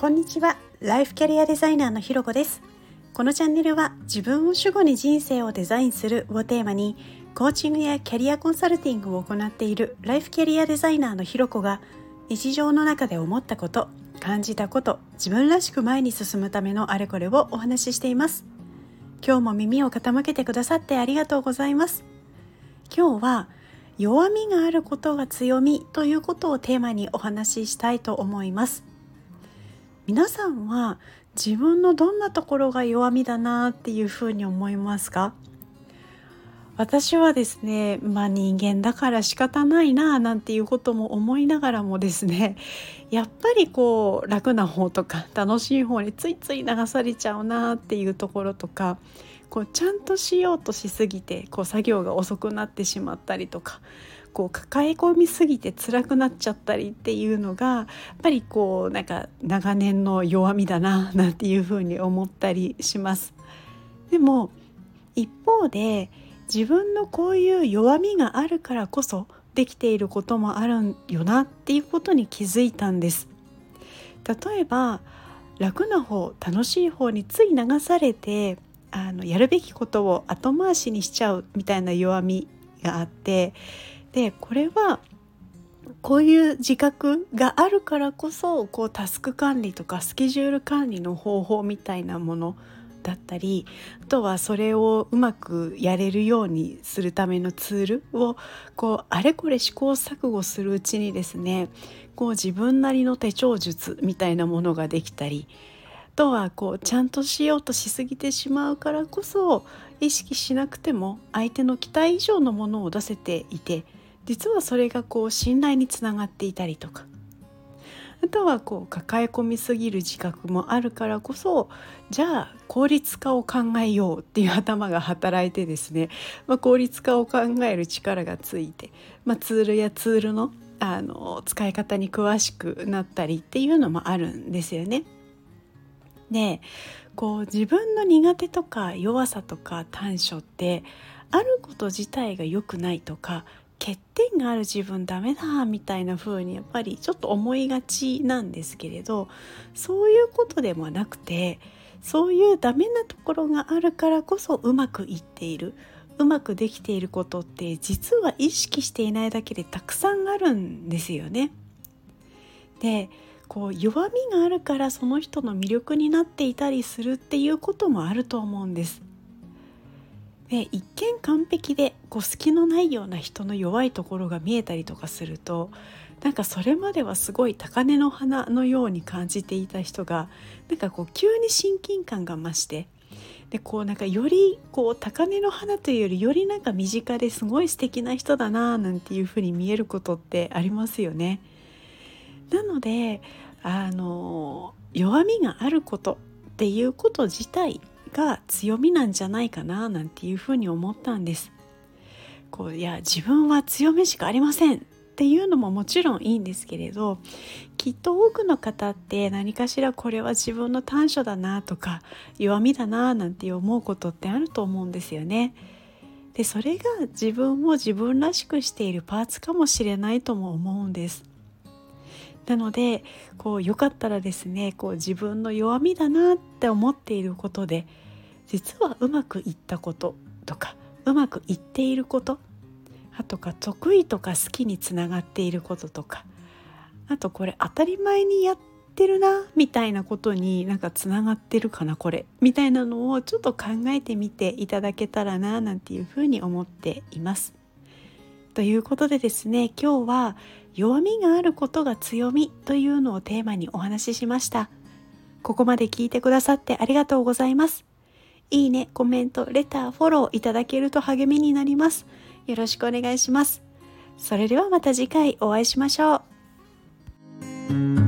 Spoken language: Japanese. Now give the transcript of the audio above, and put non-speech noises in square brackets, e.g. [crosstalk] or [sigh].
こんにちは。ライフキャリアデザイナーのひろこです。このチャンネルは自分を主語に人生をデザインするをテーマにコーチングやキャリアコンサルティングを行っているライフキャリアデザイナーのひろこが日常の中で思ったこと感じたこと自分らしく前に進むためのあれこれをお話ししています。今日も耳を傾けてくださってありがとうございます。今日は弱みがあることが強みということをテーマにお話ししたいと思います。皆さんは自分のどんなところが弱みだなっていうふうに思いますか？私はですねまあ人間だから仕方ないななんていうことも思いながらもですね [laughs] やっぱりこう楽な方とか楽しい方についつい流されちゃうなっていうところとかこうちゃんとしようとしすぎてこう作業が遅くなってしまったりとかこう抱え込みすぎて辛くなっちゃったりっていうのがやっぱりこうなんか長年の弱みだななんていうふうに思ったりします。でも一方で自分のこういう弱みがあるからこそできていることもあるよなっていうことに気づいたんです。例えば楽な方楽しい方につい流されてあのやるべきことを後回しにしちゃうみたいな弱みがあってでこれはこういう自覚があるからこそこうタスク管理とかスケジュール管理の方法みたいなものだったりあとはそれをうまくやれるようにするためのツールをこうあれこれ試行錯誤するうちにですねこう自分なりの手帳術みたいなものができたりあとはこうちゃんとしようとしすぎてしまうからこそ意識しなくても相手の期待以上のものを出せていて実はそれがこう信頼につながっていたりとかあとはこう抱え込みすぎる自覚もあるからこそじゃあ効率化を考えようっていう頭が働いてですね、まあ、効率化を考える力がついて、まあ、ツールやツールのあの使い方に詳しくなったりっていうのもあるんですよね。でこう自分の苦手とか弱さとか短所ってあること自体が良くないとか欠点がある自分ダメだみたいな風にやっぱりちょっと思いがちなんですけれどそういうことでもなくてそういうダメなところがあるからこそうまくいっているうまくできていることって実は意識していないだけでたくさんあるんですよね。でこう弱みがあるからその人の魅力になっていたりするっていうこともあると思うんです。で一見完璧でこう隙のないような人の弱いところが見えたりとかするとなんかそれまではすごい高嶺の花のように感じていた人がなんかこう急に親近感が増してでこうなんかよりこう高嶺の花というよりよりなんか身近ですごい素敵な人だななんていうふうに見えることってありますよね。なのであの弱みがあることっていうこと自体が強みなんじゃないかななんていうふうに思ったんです。こういや自分は強みしかありませんっていうのももちろんいいんですけれどきっと多くの方って何かしらこれは自分の短所だなとか弱みだななんて思うことってあると思うんですよね。でそれが自分を自分らしくしているパーツかもしれないとも思うんです。なのでこうよかったらですねこう自分の弱みだなって思っていることで実はうまくいったこととかうまくいっていることあとか得意とか好きにつながっていることとかあとこれ当たり前にやってるなみたいなことになんかつながってるかなこれみたいなのをちょっと考えてみていただけたらななんていうふうに思っています。ということでですね今日は弱みがあることが強みというのをテーマにお話ししました。ここまで聞いてくださってありがとうございます。いいねコメントレターフォローいただけると励みになります。よろしくお願いします。それではまた次回お会いしましょう。